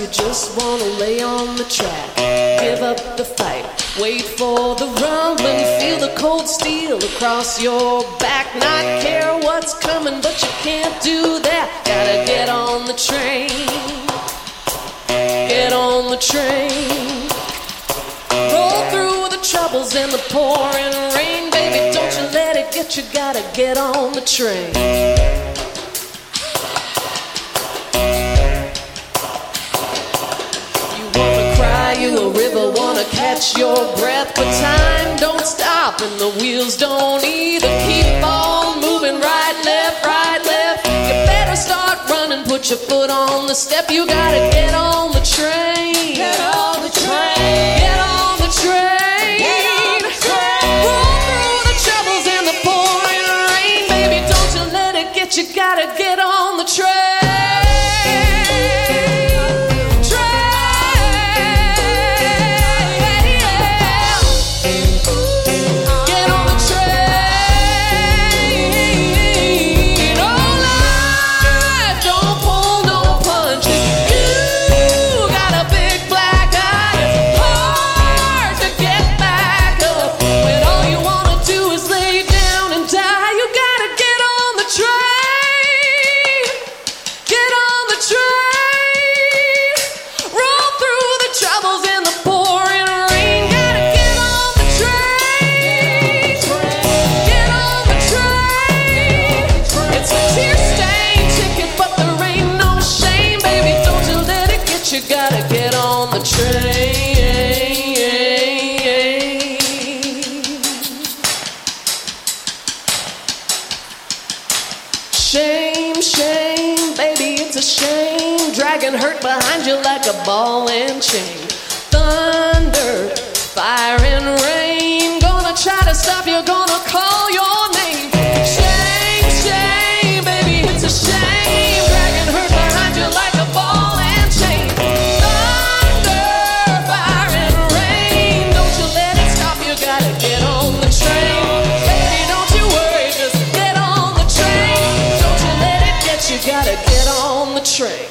You just wanna lay on the track, give up the fight, wait for the rumbling, feel the cold steel across your back. Not care what's coming, but you can't do that. Gotta get on the train, get on the train. Roll through the troubles and the pouring rain, baby. Don't you let it get you. Gotta get on the train. Wanna catch your breath, but time don't stop and the wheels don't either. Keep on moving right, left, right, left. You better start running, put your foot on the step. You gotta get on the train. Get on the train. Get on the train. Get on the train. Roll through the troubles and the pouring rain, baby. Don't you let it get you. Gotta get you. Gotta get on the train. Shame, shame, baby, it's a shame. Dragging hurt behind you like a ball and chain. Thunder, fire, and rain. true